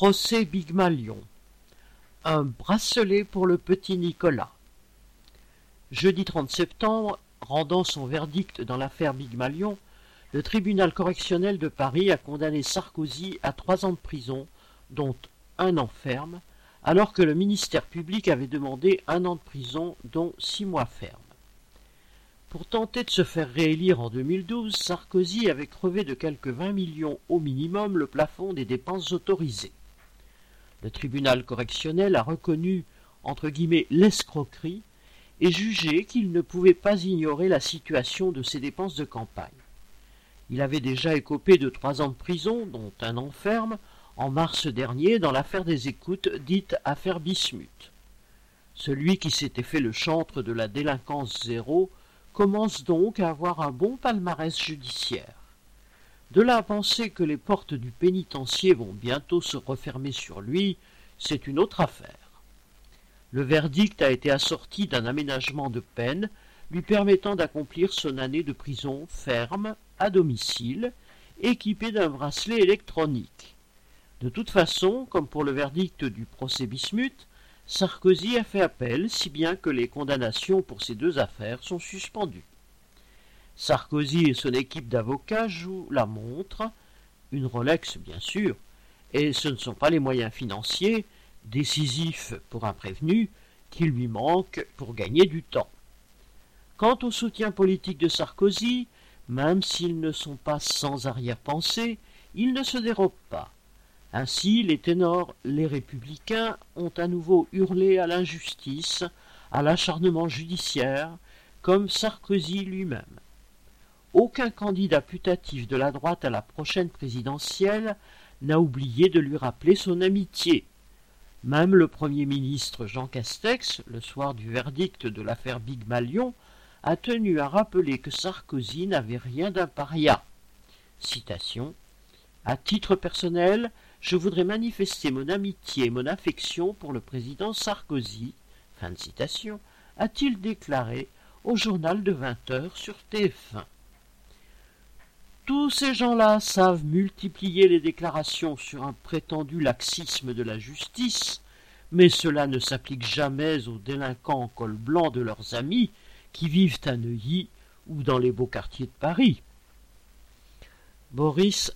Procès Big Malion. Un bracelet pour le petit Nicolas. Jeudi 30 septembre, rendant son verdict dans l'affaire Big Malion, le tribunal correctionnel de Paris a condamné Sarkozy à trois ans de prison, dont un an ferme, alors que le ministère public avait demandé un an de prison, dont six mois ferme. Pour tenter de se faire réélire en 2012, Sarkozy avait crevé de quelques 20 millions au minimum le plafond des dépenses autorisées. Le tribunal correctionnel a reconnu entre guillemets l'escroquerie et jugé qu'il ne pouvait pas ignorer la situation de ses dépenses de campagne. Il avait déjà écopé de trois ans de prison, dont un an ferme, en mars dernier dans l'affaire des écoutes dite affaire Bismuth. Celui qui s'était fait le chantre de la délinquance zéro commence donc à avoir un bon palmarès judiciaire. De là à penser que les portes du pénitencier vont bientôt se refermer sur lui, c'est une autre affaire. Le verdict a été assorti d'un aménagement de peine lui permettant d'accomplir son année de prison ferme, à domicile, équipé d'un bracelet électronique. De toute façon, comme pour le verdict du procès Bismuth, Sarkozy a fait appel, si bien que les condamnations pour ces deux affaires sont suspendues. Sarkozy et son équipe d'avocats jouent la montre, une Rolex bien sûr, et ce ne sont pas les moyens financiers, décisifs pour un prévenu, qui lui manquent pour gagner du temps. Quant au soutien politique de Sarkozy, même s'ils ne sont pas sans arrière-pensée, ils ne se dérobent pas. Ainsi, les ténors, les républicains, ont à nouveau hurlé à l'injustice, à l'acharnement judiciaire, comme Sarkozy lui-même. Aucun candidat putatif de la droite à la prochaine présidentielle n'a oublié de lui rappeler son amitié. Même le Premier ministre Jean Castex, le soir du verdict de l'affaire Big Malion, a tenu à rappeler que Sarkozy n'avait rien d'un paria. Citation À titre personnel, je voudrais manifester mon amitié et mon affection pour le président Sarkozy, fin de citation, a-t-il déclaré au journal de 20 heures sur TF1. Tous ces gens-là savent multiplier les déclarations sur un prétendu laxisme de la justice, mais cela ne s'applique jamais aux délinquants en col blanc de leurs amis qui vivent à Neuilly ou dans les beaux quartiers de Paris. Boris